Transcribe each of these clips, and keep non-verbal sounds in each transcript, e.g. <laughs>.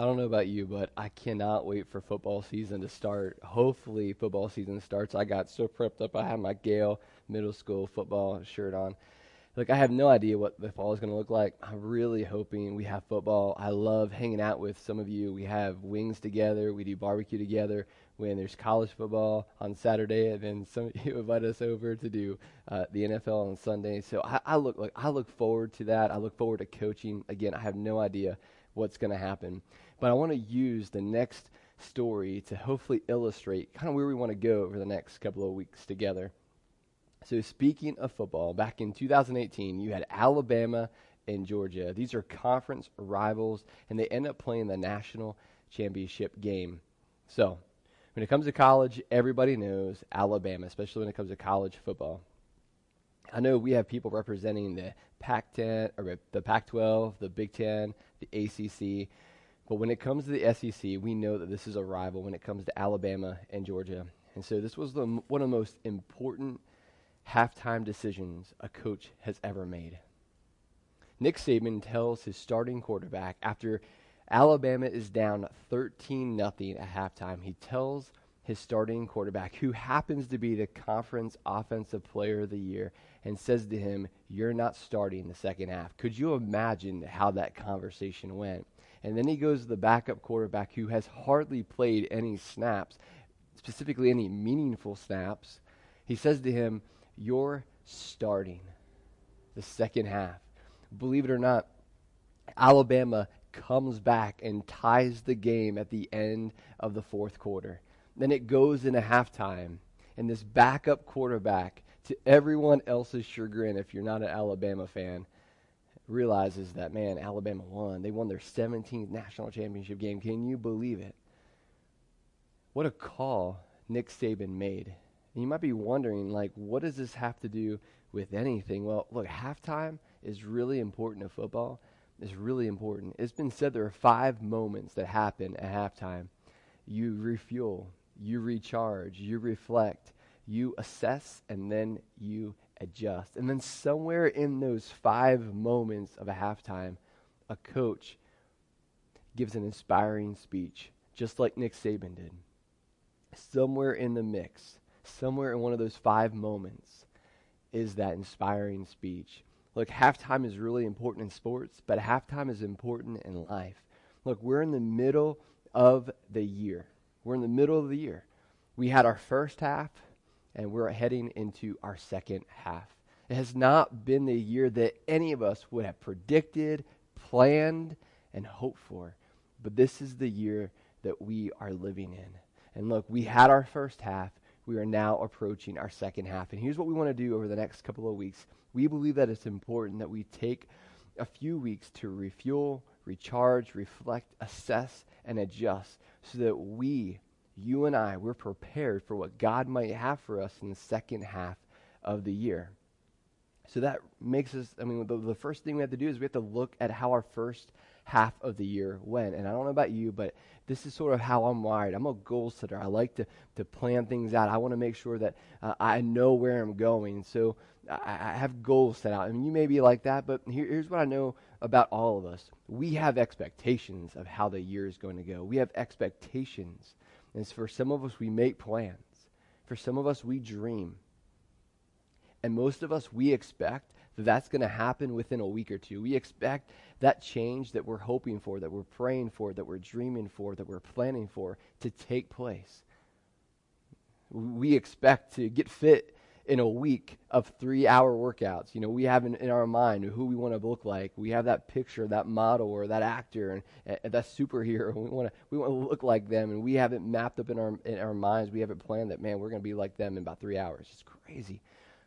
I don't know about you, but I cannot wait for football season to start. Hopefully, football season starts. I got so prepped up. I had my Gale middle school football shirt on. Like, I have no idea what the fall is going to look like. I'm really hoping we have football. I love hanging out with some of you. We have wings together, we do barbecue together. When there's college football on Saturday, and then some of <laughs> you invite us over to do uh, the NFL on Sunday. So I, I look like I look forward to that. I look forward to coaching. Again, I have no idea what's going to happen. But I want to use the next story to hopefully illustrate kind of where we want to go over the next couple of weeks together. So, speaking of football, back in 2018, you had Alabama and Georgia. These are conference rivals, and they end up playing the national championship game. So, when it comes to college, everybody knows Alabama, especially when it comes to college football. I know we have people representing the Pac-10 or the Pac-12, the Big Ten, the ACC, but when it comes to the SEC, we know that this is a rival when it comes to Alabama and Georgia. And so this was the, one of the most important halftime decisions a coach has ever made. Nick Saban tells his starting quarterback after Alabama is down 13 nothing at halftime, he tells his starting quarterback, who happens to be the conference offensive player of the year, and says to him, You're not starting the second half. Could you imagine how that conversation went? And then he goes to the backup quarterback who has hardly played any snaps, specifically any meaningful snaps. He says to him, You're starting the second half. Believe it or not, Alabama comes back and ties the game at the end of the fourth quarter. Then it goes into halftime, and this backup quarterback, to everyone else's chagrin, if you're not an Alabama fan, realizes that, man, Alabama won. They won their 17th national championship game. Can you believe it? What a call Nick Saban made. And you might be wondering, like, what does this have to do with anything? Well, look, halftime is really important to football. It's really important. It's been said there are five moments that happen at halftime. You refuel, you recharge, you reflect, you assess, and then you adjust. And then somewhere in those five moments of a halftime, a coach gives an inspiring speech, just like Nick Saban did. Somewhere in the mix, somewhere in one of those five moments, is that inspiring speech. Look, halftime is really important in sports, but halftime is important in life. Look, we're in the middle of the year. We're in the middle of the year. We had our first half, and we're heading into our second half. It has not been the year that any of us would have predicted, planned, and hoped for. But this is the year that we are living in. And look, we had our first half. We are now approaching our second half. And here's what we want to do over the next couple of weeks. We believe that it's important that we take a few weeks to refuel, recharge, reflect, assess, and adjust so that we you and I, we're prepared for what God might have for us in the second half of the year. So that makes us, I mean, the, the, first thing we have to do is we have to look at how our first half of the year went. And I don't know about you, but this is sort of how I'm wired. I'm a goal setter. I like to, to plan things out. I want to make sure that uh, I know where I'm going. So I, I, have goals set out. I mean, you may be like that, but here, here's what I know about all of us. We have expectations of how the year is going to go. We have expectations and for some of us, we make plans. For some of us, we dream. And most of us, we expect that that's going to happen within a week or two. We expect that change that we're hoping for, that we're praying for, that we're dreaming for, that we're planning for to take place. We expect to get fit in a week of three hour workouts. You know, we have in, in our mind who we want to look like. We have that picture, that model, or that actor, and, and that superhero. <laughs> We want to we want to look like them, and we have it mapped up in our in our minds. We have it planned that man, we're going to be like them in about three hours. It's crazy.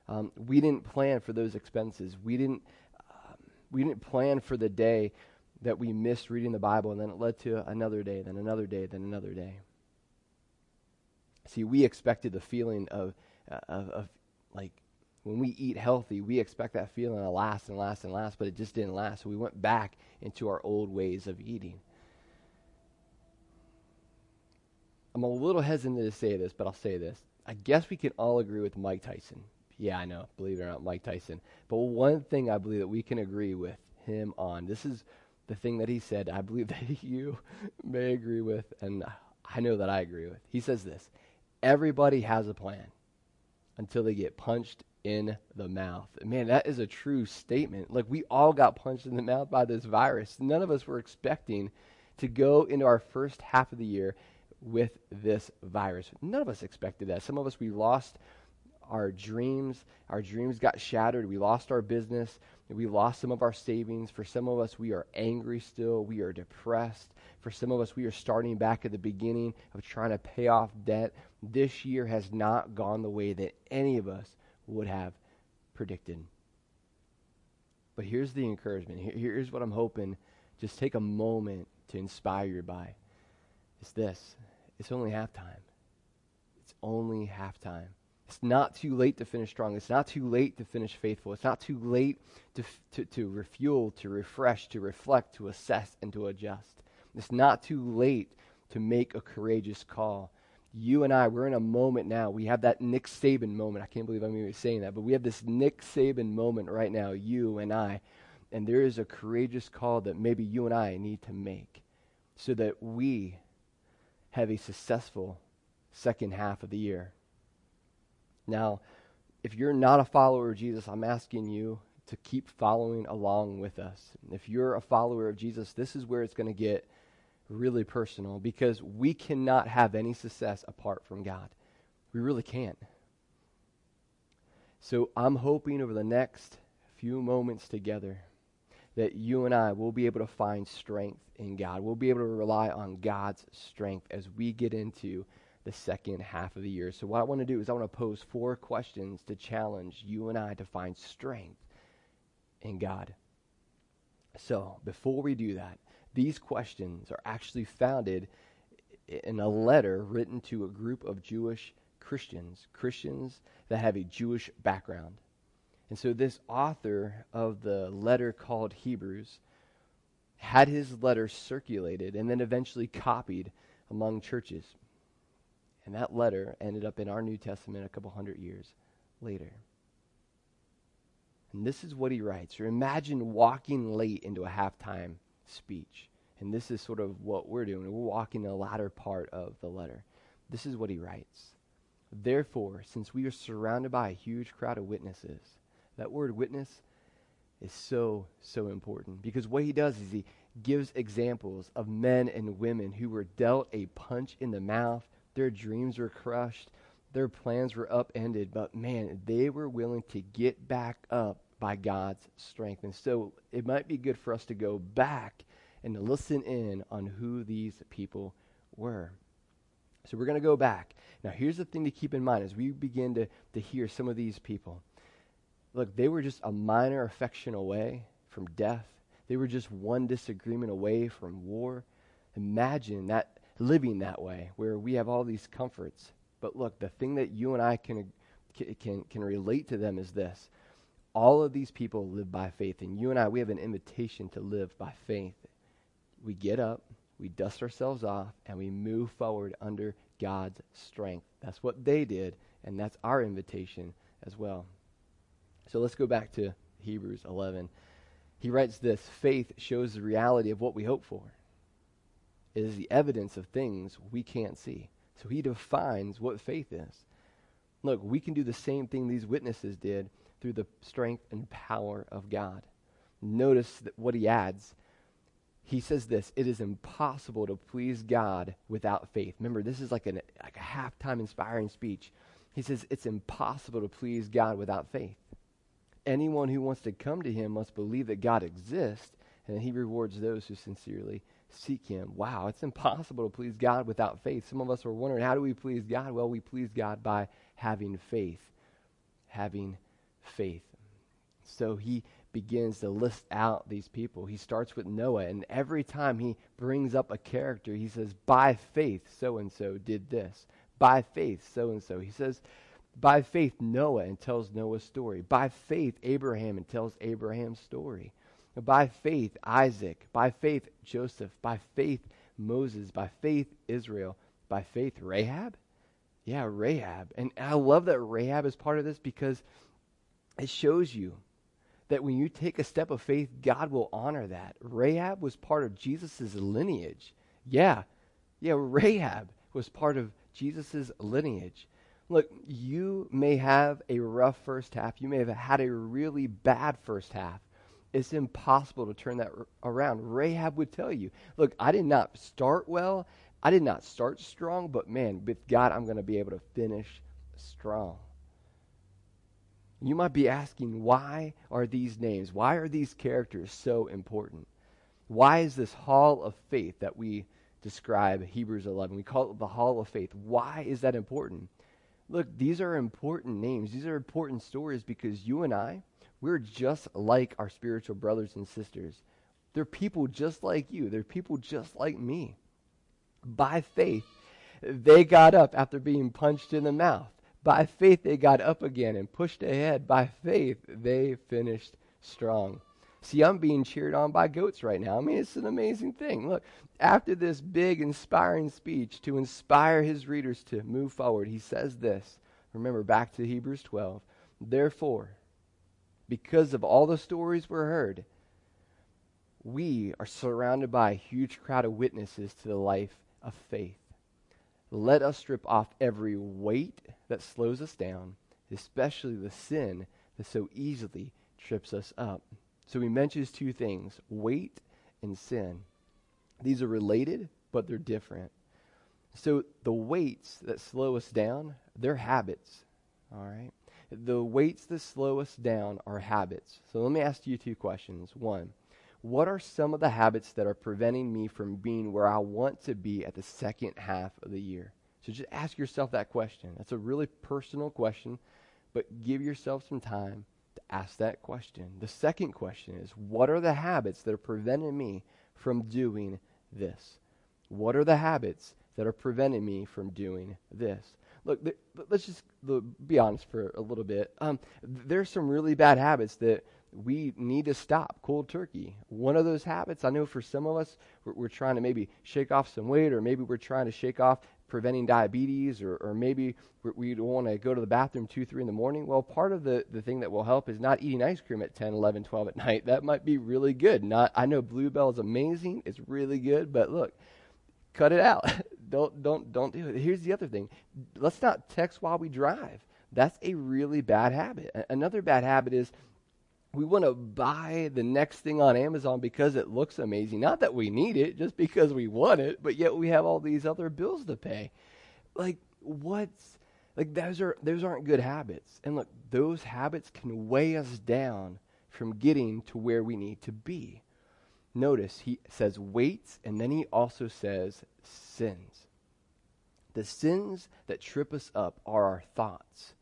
Um, we didn't plan for those expenses. We didn't um, we didn't plan for the day that we missed reading the Bible, and then it led to another day, then another day, then another day. See, we expected the feeling of, uh, of, of like when we eat healthy, we expect that feeling to last and last and last, but it just didn't last. So we went back into our old ways of eating. I'm a little hesitant to say this, but I'll say this. I guess we can all agree with Mike Tyson. Yeah, I know, believe it or not, Mike Tyson. But one thing I believe that we can agree with him on this is the thing that he said, I believe <laughs> that you may agree with, and I know that I agree with. He says this Everybody has a plan until they get punched in the mouth. Man, that is a true statement. Like, we all got punched in the mouth by this virus. None of us were expecting to go into our first half of the year with this virus. None of us expected that. Some of us, we lost our dreams. Our dreams got shattered. We lost our business. We lost some of our savings. For some of us, we are angry still. We are depressed. For some of us, we are starting back at the beginning of trying to pay off debt. This year has not gone the way that any of us would have predicted. But here's the encouragement. here's what I'm hoping. Just take a moment to inspire you by. It's this it's only halftime. It's only halftime. It's not too late to finish strong. It's not too late to finish faithful. It's not too late to, to, to refuel, to refresh, to reflect, to assess, and to adjust. It's not too late to make a courageous call. You and I, we're in a moment now. We have that Nick Saban moment. I can't believe I'm even saying that, but we have this Nick Saban moment right now, you and I. And there is a courageous call that maybe you and I need to make so that we have a successful second half of the year. Now, if you're not a follower of Jesus, I'm asking you to keep following along with us. If you're a follower of Jesus, this is where it's going to get really personal because we cannot have any success apart from God. We really can't. So I'm hoping over the next few moments together that you and I will be able to find strength in God. We'll be able to rely on God's strength as we get into the second half of the year. So, what I want to do is I want to pose four questions to challenge you and I to find strength in God. So, before we do that, these questions are actually founded in a letter written to a group of Jewish Christians, Christians that have a Jewish background. And so, this author of the letter called Hebrews had his letter circulated and then eventually copied among churches. And that letter ended up in our New Testament a couple hundred years later. And this is what he writes. Or imagine walking late into a halftime speech. And this is sort of what we're doing. We're walking the latter part of the letter. This is what he writes. Therefore, since we are surrounded by a huge crowd of witnesses, that word witness is so, so important because what he does is he gives examples of men and women who were dealt a punch in the mouth their dreams were crushed. Their plans were upended. But man, they were willing to get back up by God's strength. And so it might be good for us to go back and to listen in on who these people were. So we're going to go back. Now, here's the thing to keep in mind as we begin to, to hear some of these people. Look, they were just a minor affection away from death, they were just one disagreement away from war. Imagine that living that way, where we have all these comforts. But look, the thing that you and I can, can, can relate to them is this. All of these people live by faith, and you and I, we have an invitation to live by faith. We get up, we dust ourselves off, and we move forward under God's strength. That's what they did, and that's our invitation as well. So let's go back to Hebrews 11. He writes this faith shows the reality of what we hope for it is the evidence of things we can't see. So he defines what faith is. Look, we can do the same thing these witnesses did through the strength and power of God. Notice that what he adds. He says this it is impossible to please God without faith. Remember, this is like, an, like a halftime inspiring speech. He says it's impossible to please God without faith. Anyone who wants to come to him must believe that God exists and he rewards those who sincerely seek Him. Wow, it's impossible to please God without faith. Some of us are wondering, how do we please God? Well, we please God by having faith. Having faith. So he begins to list out these people. He starts with Noah, and every time he brings up a character, he says, By faith, so and so did this. By faith, so and so. He says, By faith, Noah, and tells Noah's story. By faith, Abraham, and tells Abraham's story. By faith, Isaac. By faith, Joseph. By faith, Moses. By faith, Israel. By faith, Rahab. Yeah, Rahab. And I love that Rahab is part of this because it shows you that when you take a step of faith, God will honor that. Rahab was part of Jesus' lineage. Yeah, yeah, Rahab was part of Jesus' lineage. Look, you may have a rough first half. You may have had a really bad first half. It's impossible to turn that around. Rahab would tell you, look, I did not start well. I did not start strong, but man, with God, I'm going to be able to finish strong. You might be asking, why are these names, why are these characters so important? Why is this hall of faith that we describe Hebrews 11? We call it the hall of faith. Why is that important? Look, these are important names. These are important stories because you and I, we're just like our spiritual brothers and sisters. They're people just like you, they're people just like me. By faith, they got up after being punched in the mouth. By faith, they got up again and pushed ahead. By faith, they finished strong. See, I'm being cheered on by goats right now. I mean, it's an amazing thing. Look, after this big, inspiring speech to inspire his readers to move forward, he says this. Remember, back to Hebrews 12. Therefore, because of all the stories we're heard, we are surrounded by a huge crowd of witnesses to the life of faith. Let us strip off every weight that slows us down, especially the sin that so easily trips us up. So he mentions two things weight and sin. These are related, but they're different. So the weights that slow us down, they're habits. All right? The weights that slow us down are habits. So let me ask you two questions. One, what are some of the habits that are preventing me from being where I want to be at the second half of the year? So just ask yourself that question. That's a really personal question, but give yourself some time to ask that question. The second question is what are the habits that are preventing me from doing this? What are the habits that are preventing me from doing this? Look, th- let's just be honest for a little bit. Um, there's some really bad habits that we need to stop cold turkey. One of those habits, I know for some of us, we're, we're, trying to maybe shake off some weight, or maybe we're trying to shake off preventing diabetes, or, or maybe we don't want to go to the bathroom 2, 3 in the morning. Well, part of the, the thing that will help is not eating ice cream at 10, 11, 12 at <laughs> night. That might be really good. Not, I know Bluebell is amazing, it's really good, but look, cut it out. <laughs> don't, don't, don't do it. Here's the other thing let's not text while we drive. That's a really bad habit. Another bad habit is we want to buy the next thing on Amazon because it looks amazing. Not that we need it, just because we want it, but yet we have all these other bills to pay. Like what's like those are those aren't good habits. And look, those habits can weigh us down from getting to where we need to be. Notice he says weights and then he also says sins. The sins that trip us up are our thoughts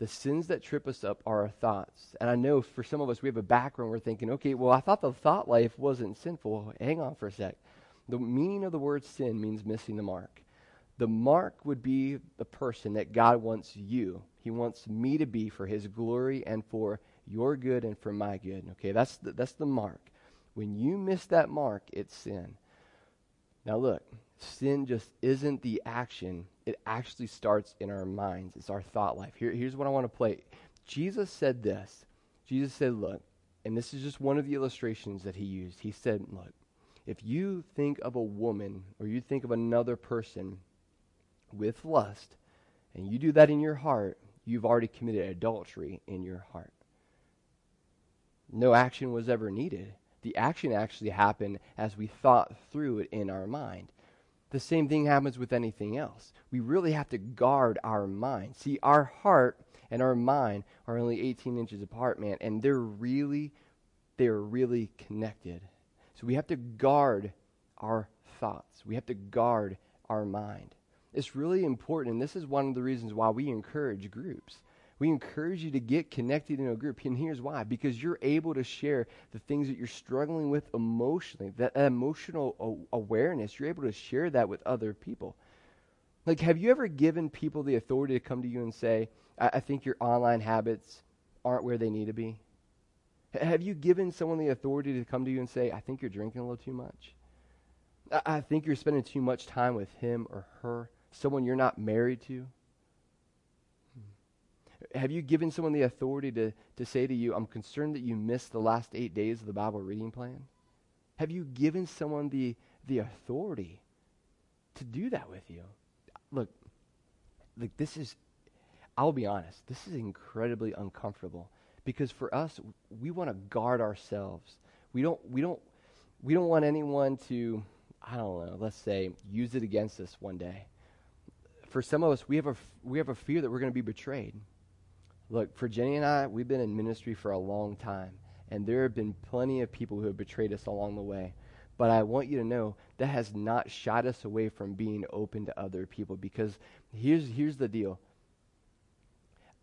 the sins that trip us up are our thoughts. And I know for some of us, we have a background, we're thinking, okay, well, I thought the thought life wasn't sinful. Hang on for a sec. The meaning of the word sin means missing the mark. The mark would be the person that God wants you. He wants me to be for his glory and for your good and for my good. Okay, that's the, that's the mark. When you miss that mark, it's sin. Now, look, sin just isn't the action, it actually starts in our minds. It's our thought life. Here, here's what I want to play. Jesus said this. Jesus said, Look, and this is just one of the illustrations that he used. He said, Look, if you think of a woman or you think of another person with lust, and you do that in your heart, you've already committed adultery in your heart. No action was ever needed. The action actually happened as we thought through it in our mind. The same thing happens with anything else. We really have to guard our mind. See, our heart and our mind are only 18 inches apart, man, and they're really, they're really connected. So we have to guard our thoughts. We have to guard our mind. It's really important, and this is one of the reasons why we encourage groups. We encourage you to get connected in a group. And here's why because you're able to share the things that you're struggling with emotionally, that emotional awareness, you're able to share that with other people. Like, have you ever given people the authority to come to you and say, I, I think your online habits aren't where they need to be? Have you given someone the authority to come to you and say, I think you're drinking a little too much? I, I think you're spending too much time with him or her, someone you're not married to? Have you given someone the authority to, to say to you, I'm concerned that you missed the last eight days of the Bible reading plan? Have you given someone the, the authority to do that with you? Look, like this is, I'll be honest, this is incredibly uncomfortable because for us, we want to guard ourselves. We don't, we don't, we don't want anyone to, I don't know, let's say, use it against us one day. For some of us, we have a, we have a fear that we're going to be betrayed. Look, for Jenny and I, we've been in ministry for a long time, and there have been plenty of people who have betrayed us along the way. But I want you to know that has not shied us away from being open to other people because here's, here's the deal.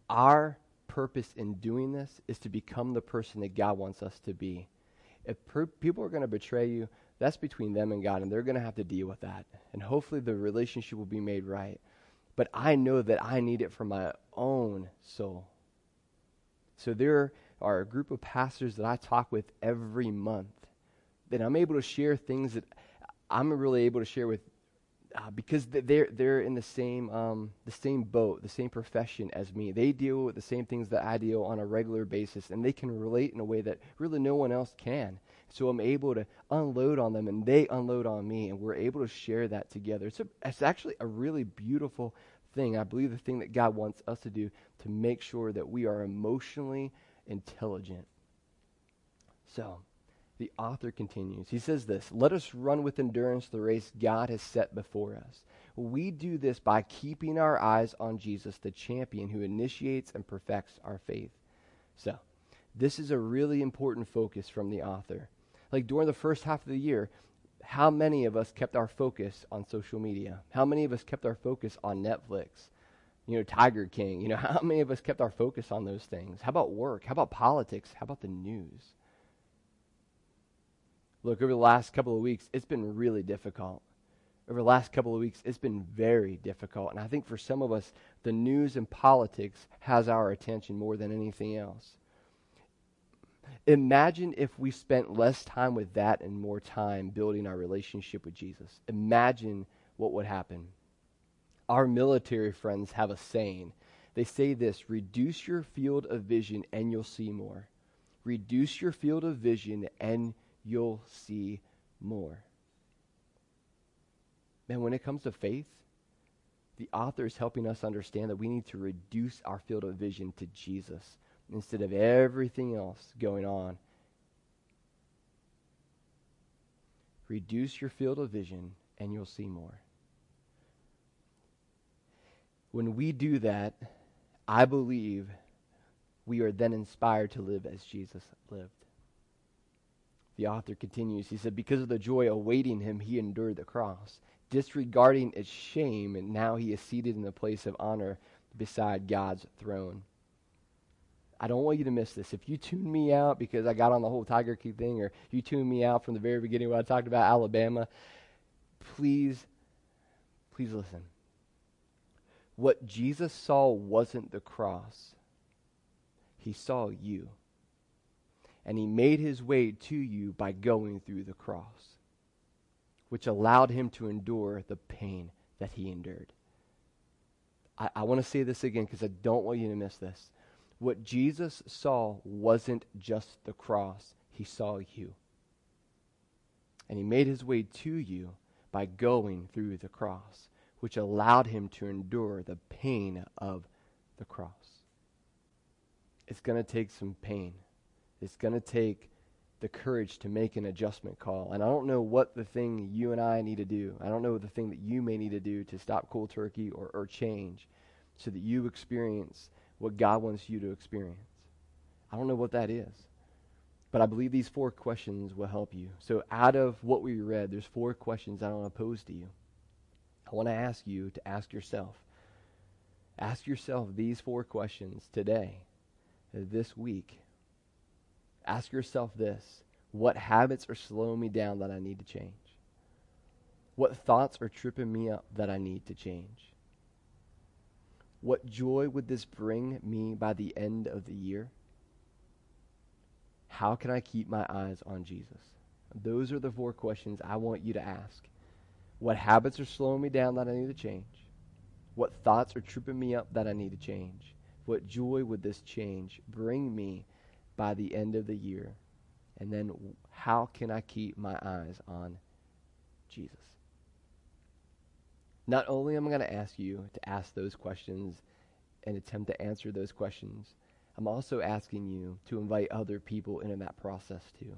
Our purpose in doing this is to become the person that God wants us to be. If per- people are going to betray you, that's between them and God, and they're going to have to deal with that. And hopefully the relationship will be made right. But I know that I need it for my own soul. So there are a group of pastors that I talk with every month that I'm able to share things that I'm really able to share with uh, because they're they're in the same um, the same boat, the same profession as me. They deal with the same things that I deal on a regular basis, and they can relate in a way that really no one else can. So I'm able to unload on them, and they unload on me, and we're able to share that together. It's a, it's actually a really beautiful thing. I believe the thing that God wants us to do to make sure that we are emotionally intelligent. So the author continues. He says this Let us run with endurance the race God has set before us. We do this by keeping our eyes on Jesus, the champion who initiates and perfects our faith. So, this is a really important focus from the author. Like during the first half of the year, how many of us kept our focus on social media? How many of us kept our focus on Netflix? You know, Tiger King. You know, <laughs> how many of us kept our focus on those things? How about work? How about politics? How about the news? Look, over the last couple of weeks, it's been really difficult. Over the last couple of weeks, it's been very difficult. And I think for some of us, the news and politics has our attention more than anything else. Imagine if we spent less time with that and more time building our relationship with Jesus. Imagine what would happen. Our military friends have a saying. They say this reduce your field of vision and you'll see more. Reduce your field of vision and you'll see more. Man, when it comes to faith, the author is helping us understand that we need to reduce our field of vision to Jesus instead of everything else going on. Reduce your field of vision and you'll see more. When we do that, I believe we are then inspired to live as Jesus lived. The author continues. He said, Because of the joy awaiting him, he endured the cross, disregarding its shame, and now he is seated in the place of honor beside God's throne. I don't want you to miss this. If you tune me out because I got on the whole Tiger King thing, or you tune me out from the very beginning when I talked about Alabama, please, please listen. What Jesus saw wasn't the cross, he saw you and he made his way to you by going through the cross, which allowed him to endure the pain that he endured. I, I want to say this again because I don't want you to miss this. What Jesus saw wasn't just the cross, he saw you. And he made his way to you by going through the cross, which allowed him to endure the pain of the cross. It's going to take some pain. It's going to take the courage to make an adjustment call. And I don't know what the thing you and I need to do. I don't know the thing that you may need to do to stop cold turkey or, or change so that you experience what God wants you to experience. I don't know what that is. But I believe these four questions will help you. So, out of what we read, there's four questions I want to pose to you. I want to ask you to ask yourself. Ask yourself these four questions today, this week, Ask yourself this what habits are slowing me down that I need to change? What thoughts are tripping me up that I need to change? What joy would this bring me by the end of the year? How can I keep my eyes on Jesus? Those are the four questions I want you to ask. What habits are slowing me down that I need to change? What thoughts are tripping me up that I need to change? What joy would this change bring me by the end of the year? And then how can I keep my eyes on Jesus? Not only am I going to ask you to ask those questions and attempt to answer those questions, I'm also asking you to invite other people into that process too.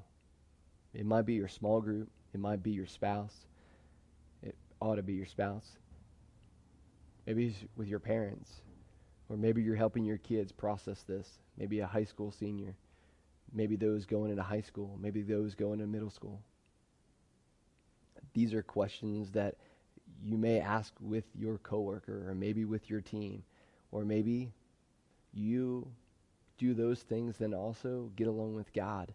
It might be your small group, it might be your spouse, it ought to be your spouse. Maybe it's with your parents, or maybe you're helping your kids process this. Maybe a high school senior, maybe those going into high school, maybe those going into middle school. These are questions that you may ask with your coworker or maybe with your team or maybe you do those things then also get along with God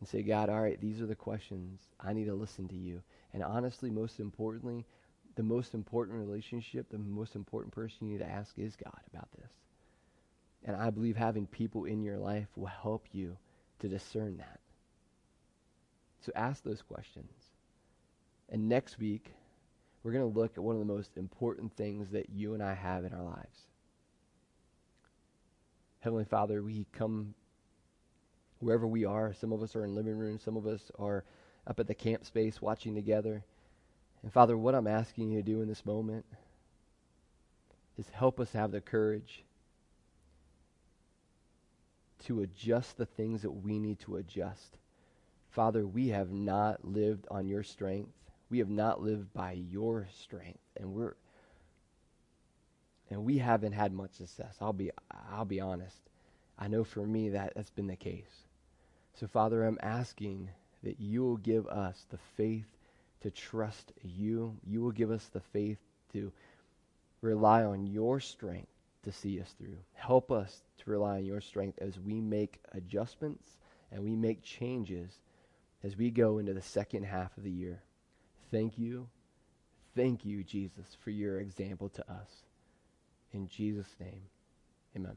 and say, God, all right, these are the questions. I need to listen to you. And honestly, most importantly, the most important relationship, the most important person you need to ask is God about this. And I believe having people in your life will help you to discern that. So ask those questions. And next week, we're going to look at one of the most important things that you and I have in our lives. Heavenly Father, we come wherever we are. Some of us are in living rooms, some of us are up at the camp space watching together. And Father, what I'm asking you to do in this moment is help us have the courage to adjust the things that we need to adjust. Father, we have not lived on your strength. We have not lived by your strength, and we're and we haven't had much success. I'll be I'll be honest. I know for me that that's been the case. So Father, I'm asking that you will give us the faith to trust you. You will give us the faith to rely on your strength to see us through. Help us to rely on your strength as we make adjustments and we make changes as we go into the second half of the year. Thank you. Thank you, Jesus, for your example to us. In Jesus' name, amen.